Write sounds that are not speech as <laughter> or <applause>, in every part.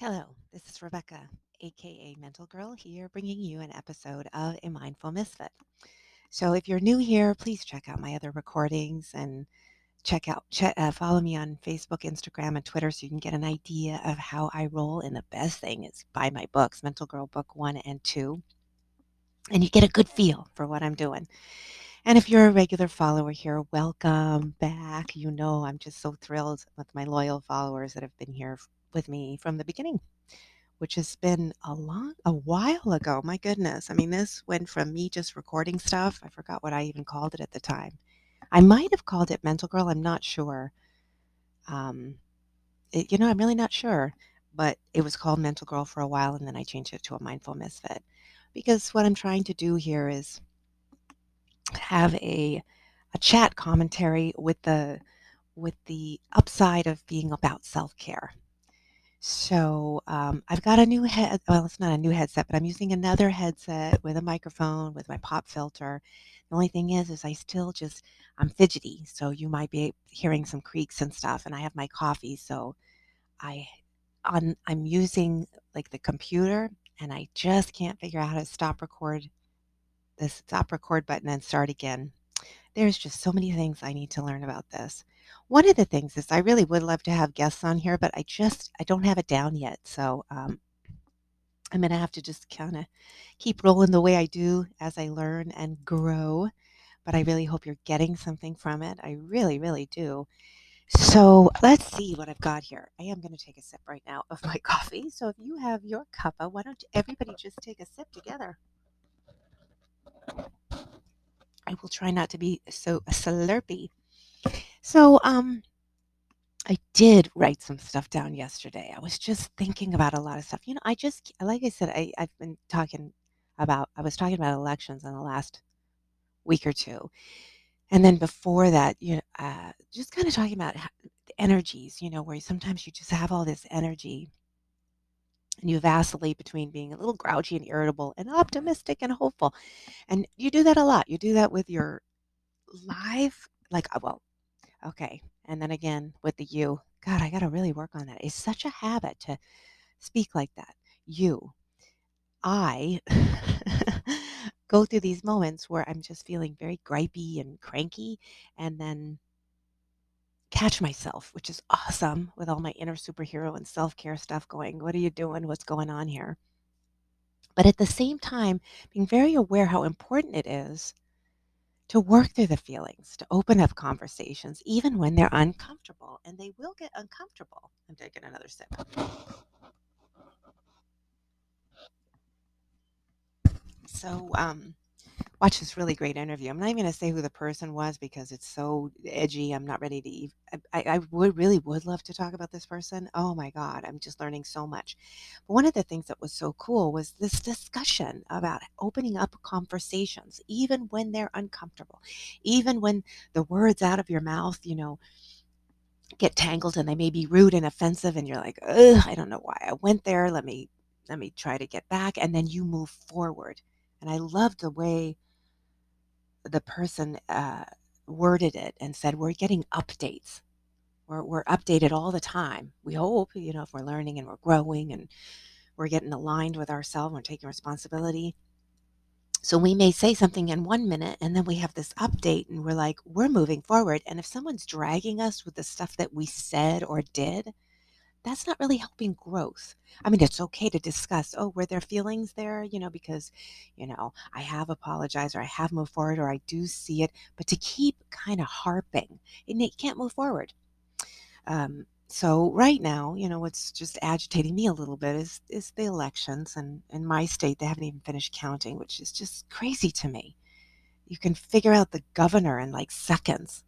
Hello, this is Rebecca, aka Mental Girl, here bringing you an episode of A Mindful Misfit. So, if you're new here, please check out my other recordings and check out, uh, follow me on Facebook, Instagram, and Twitter so you can get an idea of how I roll. And the best thing is buy my books, Mental Girl Book One and Two, and you get a good feel for what I'm doing. And if you're a regular follower here, welcome back. You know, I'm just so thrilled with my loyal followers that have been here with me from the beginning, which has been a long, a while ago. My goodness. I mean, this went from me just recording stuff. I forgot what I even called it at the time. I might have called it Mental Girl. I'm not sure. Um, it, you know, I'm really not sure. But it was called Mental Girl for a while, and then I changed it to a Mindful Misfit because what I'm trying to do here is have a a chat commentary with the with the upside of being about self-care. So um, I've got a new head. Well, it's not a new headset, but I'm using another headset with a microphone with my pop filter. The only thing is, is I still just I'm fidgety, so you might be hearing some creaks and stuff. And I have my coffee, so I on I'm using like the computer, and I just can't figure out how to stop record the stop record button and start again. There's just so many things I need to learn about this. One of the things is I really would love to have guests on here, but I just I don't have it down yet. So um, I'm gonna have to just kind of keep rolling the way I do as I learn and grow. But I really hope you're getting something from it. I really, really do. So let's see what I've got here. I am going to take a sip right now of my <laughs> coffee. So if you have your cuppa, why don't everybody just take a sip together? I will try not to be so slurpy. So, um, I did write some stuff down yesterday. I was just thinking about a lot of stuff. You know, I just, like I said, I, I've been talking about, I was talking about elections in the last week or two. And then before that, you know, uh, just kind of talking about energies, you know, where sometimes you just have all this energy and you vacillate between being a little grouchy and irritable and optimistic and hopeful. And you do that a lot. You do that with your live, like, uh, well, okay. And then again with the you. God, I got to really work on that. It's such a habit to speak like that. You. I <laughs> go through these moments where I'm just feeling very gripey and cranky. And then catch myself, which is awesome with all my inner superhero and self care stuff going. What are you doing? What's going on here? But at the same time, being very aware how important it is to work through the feelings, to open up conversations, even when they're uncomfortable. And they will get uncomfortable. I'm taking another sip. So, um, watch this really great interview. I'm not even going to say who the person was because it's so edgy. I'm not ready to even. I, I would really would love to talk about this person. Oh my God, I'm just learning so much. But one of the things that was so cool was this discussion about opening up conversations, even when they're uncomfortable, even when the words out of your mouth, you know, get tangled and they may be rude and offensive, and you're like, Ugh, I don't know why I went there. Let me let me try to get back, and then you move forward. And I love the way the person uh, worded it and said, We're getting updates. We're, we're updated all the time. We hope, you know, if we're learning and we're growing and we're getting aligned with ourselves, we're taking responsibility. So we may say something in one minute and then we have this update and we're like, we're moving forward. And if someone's dragging us with the stuff that we said or did, that's not really helping growth. I mean, it's okay to discuss, oh, were there feelings there? You know, because, you know, I have apologized or I have moved forward or I do see it, but to keep kind of harping, and you can't move forward. Um, so right now, you know, what's just agitating me a little bit is is the elections, and in my state, they haven't even finished counting, which is just crazy to me. You can figure out the governor in like seconds,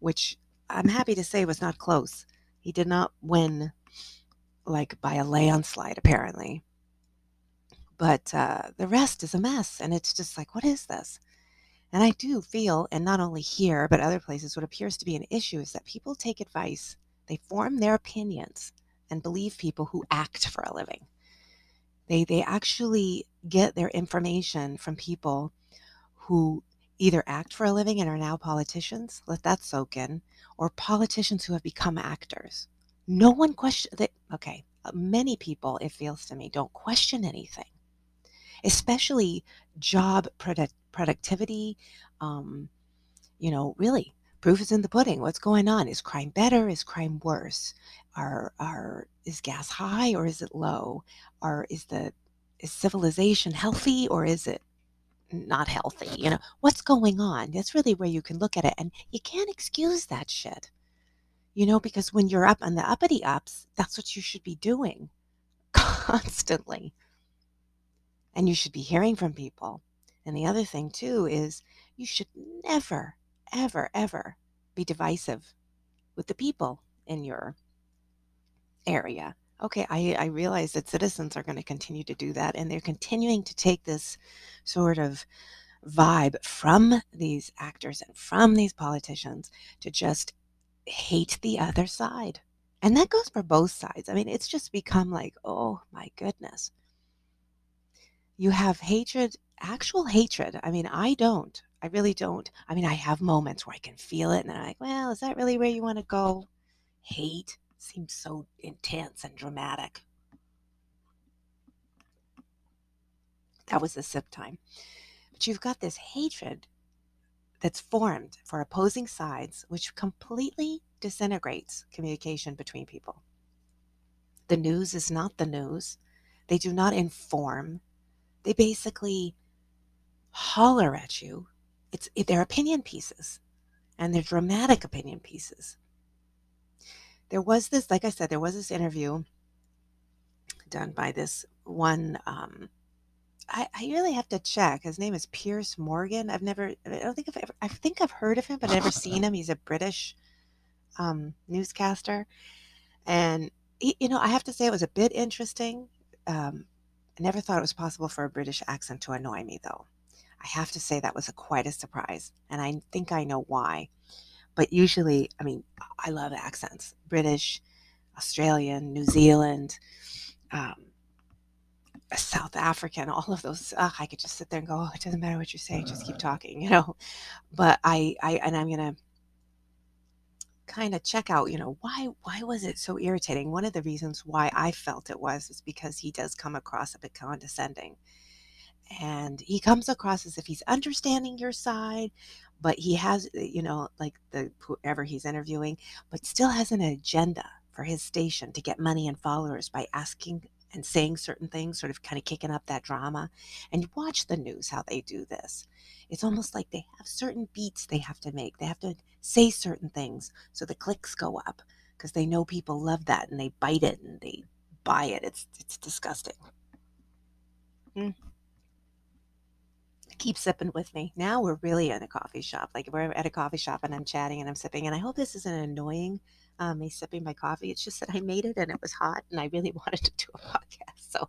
which I'm happy to say was not close. He did not win like by a landslide, apparently. But uh, the rest is a mess. And it's just like, what is this? And I do feel, and not only here, but other places, what appears to be an issue is that people take advice, they form their opinions, and believe people who act for a living. They, they actually get their information from people who either act for a living and are now politicians, let that soak in, or politicians who have become actors. No one question that. Okay, uh, many people, it feels to me, don't question anything, especially job product, productivity. Um, you know, really, proof is in the pudding. What's going on? Is crime better? Is crime worse? Are are is gas high or is it low? Or is the is civilization healthy or is it not healthy? You know, what's going on? That's really where you can look at it. And you can't excuse that shit. You know, because when you're up on the uppity ups, that's what you should be doing <laughs> constantly. And you should be hearing from people. And the other thing, too, is you should never, ever, ever be divisive with the people in your area. Okay, I, I realize that citizens are going to continue to do that, and they're continuing to take this sort of vibe from these actors and from these politicians to just hate the other side. And that goes for both sides. I mean, it's just become like, oh my goodness. You have hatred, actual hatred. I mean, I don't. I really don't. I mean, I have moments where I can feel it and I'm like, well, is that really where you want to go? Hate seems so intense and dramatic. That was the sip time. But you've got this hatred that's formed for opposing sides, which completely disintegrates communication between people. The news is not the news. They do not inform. They basically holler at you. It's they're opinion pieces, and they're dramatic opinion pieces. There was this, like I said, there was this interview done by this one um, I, I really have to check. His name is Piers Morgan. I've never, I don't think I've ever, I think I've heard of him, but I've never seen <laughs> him. He's a British um, newscaster. And, he, you know, I have to say it was a bit interesting. Um, I never thought it was possible for a British accent to annoy me, though. I have to say that was a, quite a surprise. And I think I know why. But usually, I mean, I love accents British, Australian, New Zealand. Um, South African, all of those. Uh, I could just sit there and go, oh, it doesn't matter what you say, just keep talking, <laughs> you know. But I, I, and I'm gonna kind of check out, you know, why, why was it so irritating? One of the reasons why I felt it was is because he does come across a bit condescending, and he comes across as if he's understanding your side, but he has, you know, like the whoever he's interviewing, but still has an agenda for his station to get money and followers by asking and saying certain things, sort of kind of kicking up that drama. And you watch the news, how they do this. It's almost like they have certain beats they have to make. They have to say certain things so the clicks go up because they know people love that and they bite it and they buy it. It's it's disgusting. Mm. Keep sipping with me. Now we're really in a coffee shop. Like we're at a coffee shop and I'm chatting and I'm sipping. And I hope this isn't annoying um, me sipping my coffee. It's just that I made it and it was hot and I really <laughs> wanted to do a podcast. So,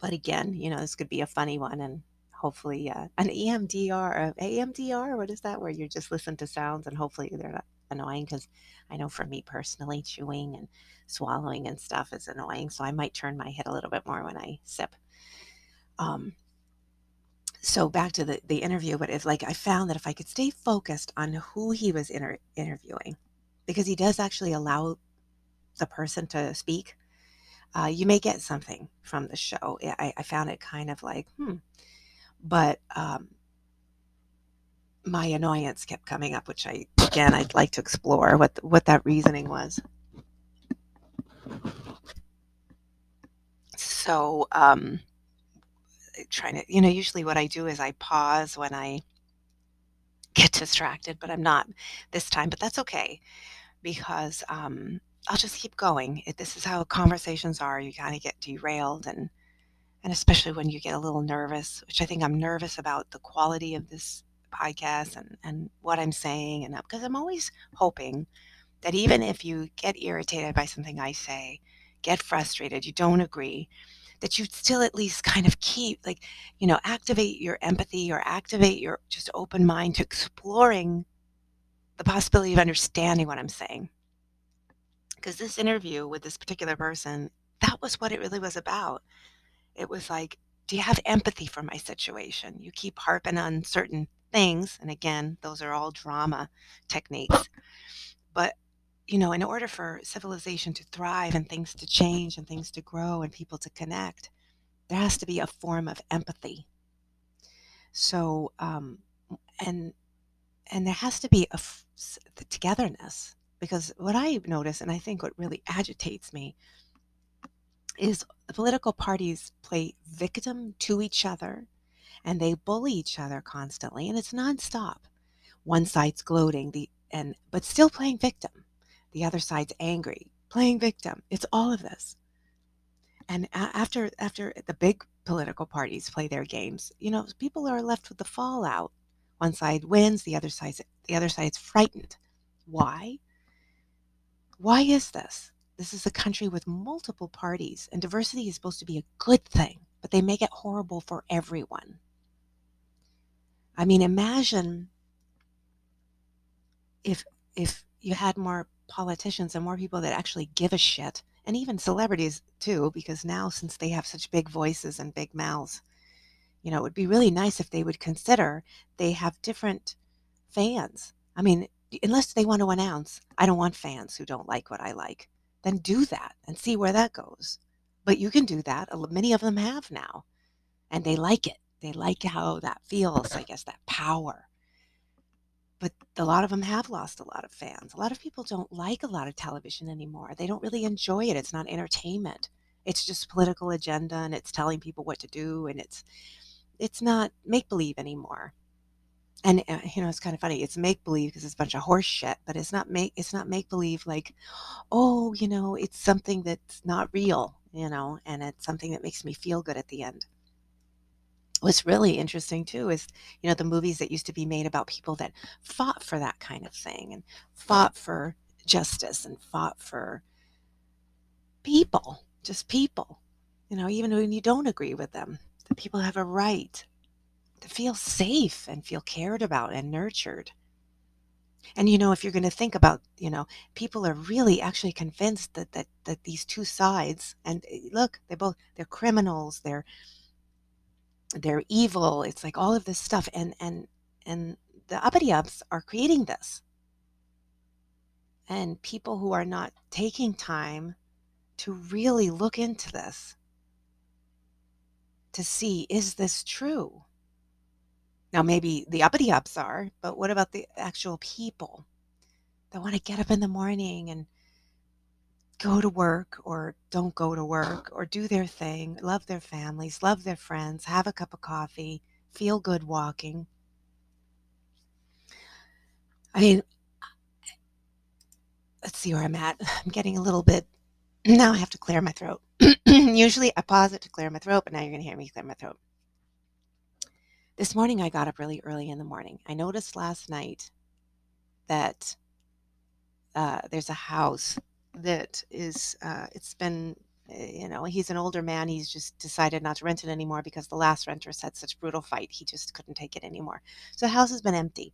but again, you know, this could be a funny one and hopefully uh, an EMDR, AMDR, what is that? Where you just listen to sounds and hopefully they're not annoying because I know for me personally, chewing and swallowing and stuff is annoying. So I might turn my head a little bit more when I sip. Um, so back to the, the interview, but it's like I found that if I could stay focused on who he was inter- interviewing, because he does actually allow the person to speak, uh, you may get something from the show. I, I found it kind of like, hmm. But um, my annoyance kept coming up, which I, again, I'd like to explore what, what that reasoning was. So, um, trying to, you know, usually what I do is I pause when I get distracted, but I'm not this time, but that's okay because um, I'll just keep going. It, this is how conversations are. You kind of get derailed, and and especially when you get a little nervous, which I think I'm nervous about the quality of this podcast and and what I'm saying, and because I'm always hoping that even if you get irritated by something I say, get frustrated, you don't agree, that you'd still at least kind of keep like you know activate your empathy or activate your just open mind to exploring the possibility of understanding what I'm saying. Because this interview with this particular person, that was what it really was about. It was like, do you have empathy for my situation? You keep harping on certain things. And again, those are all drama techniques. But you know, in order for civilization to thrive and things to change and things to grow and people to connect, there has to be a form of empathy. So, um, and and there has to be a f- the togetherness because what I notice, and I think what really agitates me, is the political parties play victim to each other and they bully each other constantly, and it's nonstop. One side's gloating, the and but still playing victim. The other side's angry, playing victim. It's all of this. And after after the big political parties play their games, you know, people are left with the fallout. One side wins, the other side's the other side's frightened. Why? Why is this? This is a country with multiple parties, and diversity is supposed to be a good thing, but they make it horrible for everyone. I mean, imagine if if you had more politicians and more people that actually give a shit, and even celebrities too, because now since they have such big voices and big mouths, you know, it would be really nice if they would consider they have different fans. I mean, unless they want to announce, I don't want fans who don't like what I like, then do that and see where that goes. But you can do that. Many of them have now, and they like it. They like how that feels, I <clears throat> guess, that power. But a lot of them have lost a lot of fans. A lot of people don't like a lot of television anymore. They don't really enjoy it. It's not entertainment. It's just political agenda and it's telling people what to do and it's it's not make believe anymore. And uh, you know, it's kind of funny. It's make believe because it's a bunch of horse shit, but it's not make it's not make believe like, oh, you know, it's something that's not real, you know, and it's something that makes me feel good at the end. What's really interesting too is, you know, the movies that used to be made about people that fought for that kind of thing and fought for justice and fought for people, just people. You know, even when you don't agree with them, the people have a right to feel safe and feel cared about and nurtured. And you know, if you're going to think about, you know, people are really actually convinced that that that these two sides and eh, look, they're both they're criminals, they're they're evil. It's like all of this stuff and and and the ups are creating this. And people who are not taking time to really look into this to see is this true? Now maybe the uppity ups are, but what about the actual people that want to get up in the morning and go to work or don't go to work or do their thing, love their families, love their friends, have a cup of coffee, feel good walking? I mean, let's see where I'm at. <laughs> I'm getting a little bit <clears throat> now I have to clear my throat. <clears throat> Usually I pause it to clear my throat, but now you're going to hear me clear my throat. This morning I got up really early in the morning. I noticed last night that uh, there's a house that is, uh, it's been, uh, you know, he's an older man. He's just decided not to rent it anymore because the last renters had such brutal fight. He just couldn't take it anymore. So the house has been empty.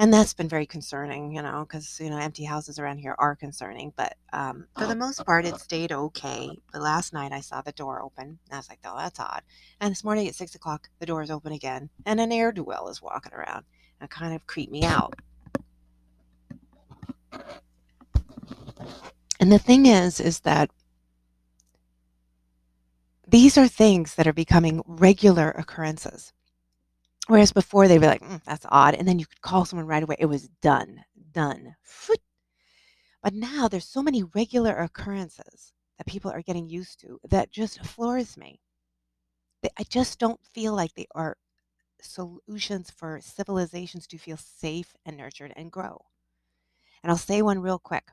And that's been very concerning, you know, because, you know, empty houses around here are concerning. But um, for the most part, it stayed okay. But last night I saw the door open. I was like, oh, that's odd. And this morning at six o'clock, the door is open again. And an do well is walking around. And kind of creeped me out. And the thing is, is that these are things that are becoming regular occurrences. Whereas before they'd be like, mm, that's odd. And then you could call someone right away. It was done, done. But now there's so many regular occurrences that people are getting used to that just floors me. I just don't feel like they are solutions for civilizations to feel safe and nurtured and grow. And I'll say one real quick.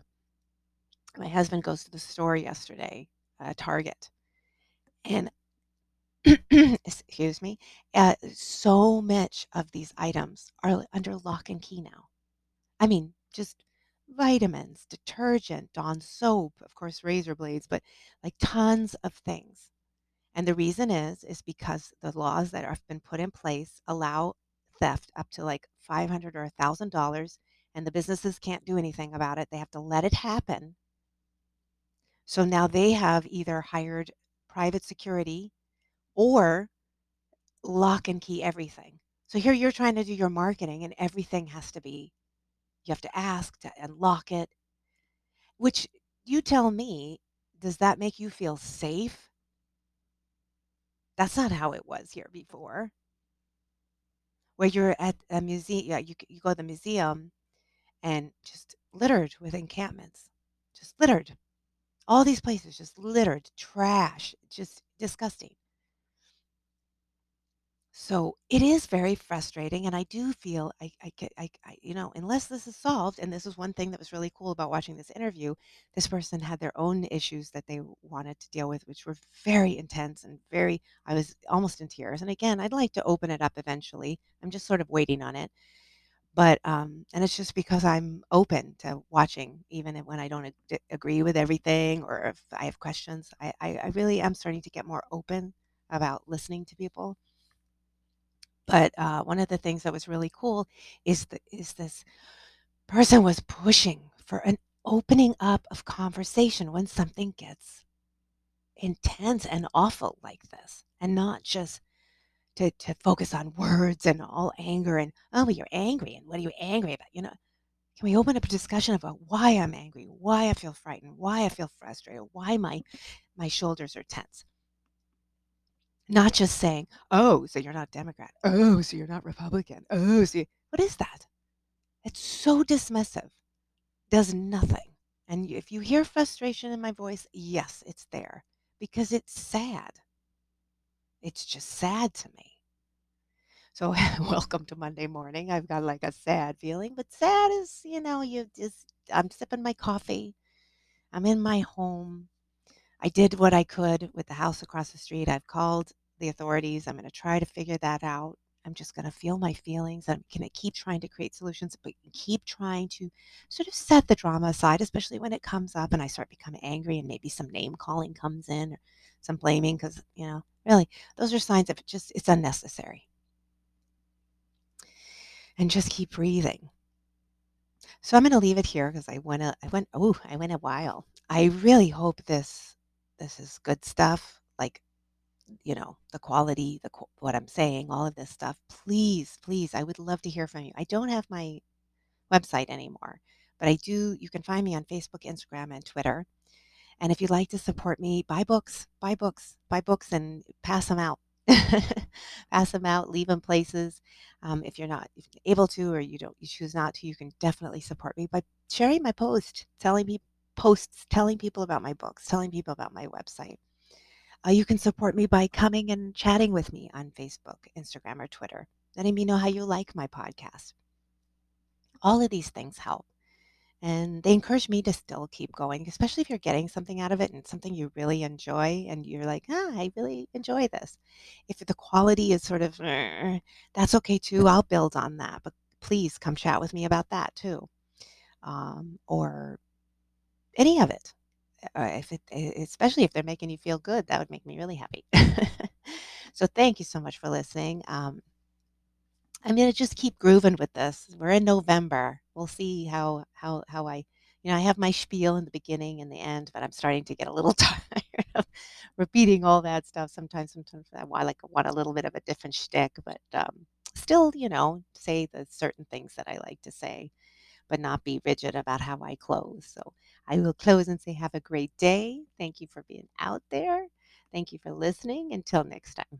My husband goes to the store yesterday, uh, Target, and <clears throat> excuse me, uh, so much of these items are under lock and key now. I mean, just vitamins, detergent, Dawn soap, of course, razor blades, but like tons of things. And the reason is, is because the laws that have been put in place allow theft up to like 500 or $1,000 and the businesses can't do anything about it. They have to let it happen. So now they have either hired private security or lock and key everything. So here you're trying to do your marketing and everything has to be, you have to ask to unlock it. Which you tell me, does that make you feel safe? That's not how it was here before. Where you're at a museum, yeah, you you go to the museum and just littered with encampments, just littered. All these places just littered, trash, just disgusting. So it is very frustrating, and I do feel I I I I you know, unless this is solved, and this is one thing that was really cool about watching this interview, this person had their own issues that they wanted to deal with, which were very intense and very I was almost in tears. And again, I'd like to open it up eventually. I'm just sort of waiting on it. But um, and it's just because I'm open to watching, even when I don't ag- agree with everything or if I have questions. I, I, I really am starting to get more open about listening to people. But uh, one of the things that was really cool is the, is this person was pushing for an opening up of conversation when something gets intense and awful like this, and not just to to focus on words and all anger and oh, you're angry and what are you angry about? You know, can we open up a discussion about uh, why I'm angry, why I feel frightened, why I feel frustrated, why my my shoulders are tense? Not just saying, "Oh, so you're not Democrat. Oh, so you're not Republican. Oh, so you, what is that?" It's so dismissive. Does nothing. And if you hear frustration in my voice, yes, it's there because it's sad. It's just sad to me. So <laughs> welcome to Monday morning. I've got like a sad feeling, but sad is, you know, you just I'm sipping my coffee. I'm in my home. I did what I could with the house across the street. I've called the authorities. I'm going to try to figure that out. I'm just going to feel my feelings. I'm going to keep trying to create solutions, but keep trying to sort of set the drama aside, especially when it comes up and I start becoming angry and maybe some name calling comes in or some blaming because, you know, really, those are signs of just, it's unnecessary. And just keep breathing. So I'm going to leave it here because I went a, I went oh I went a while. I really hope this this is good stuff. Like you know the quality, the what I'm saying, all of this stuff. Please, please, I would love to hear from you. I don't have my website anymore, but I do. You can find me on Facebook, Instagram, and Twitter. And if you'd like to support me, buy books, buy books, buy books, and pass them out. <laughs> pass them out, leave them places. Um, if you're not able to, or you don't, you choose not to, you can definitely support me by sharing my post, telling me posts, telling people about my books, telling people about my website. Uh, you can support me by coming and chatting with me on Facebook, Instagram, or Twitter, letting me know how you like my podcast. All of these things help. And they encourage me to still keep going, especially if you're getting something out of it and something you really enjoy and you're like, ah, I really enjoy this. If the quality is sort of, that's okay too. I'll build on that. But please come chat with me about that too. Um, or any of it. Uh, if it, especially if they're making you feel good, that would make me really happy. <laughs> so thank you so much for listening. Um, I'm gonna just keep grooving with this. We're in November. We'll see how how how I you know, I have my spiel in the beginning and the end, but I'm starting to get a little <laughs> tired of repeating all that stuff. Sometimes sometimes I want like want a little bit of a different shtick, but um, still, you know, say the certain things that I like to say, but not be rigid about how I close. So I will close and say have a great day. Thank you for being out there. Thank you for listening. Until next time.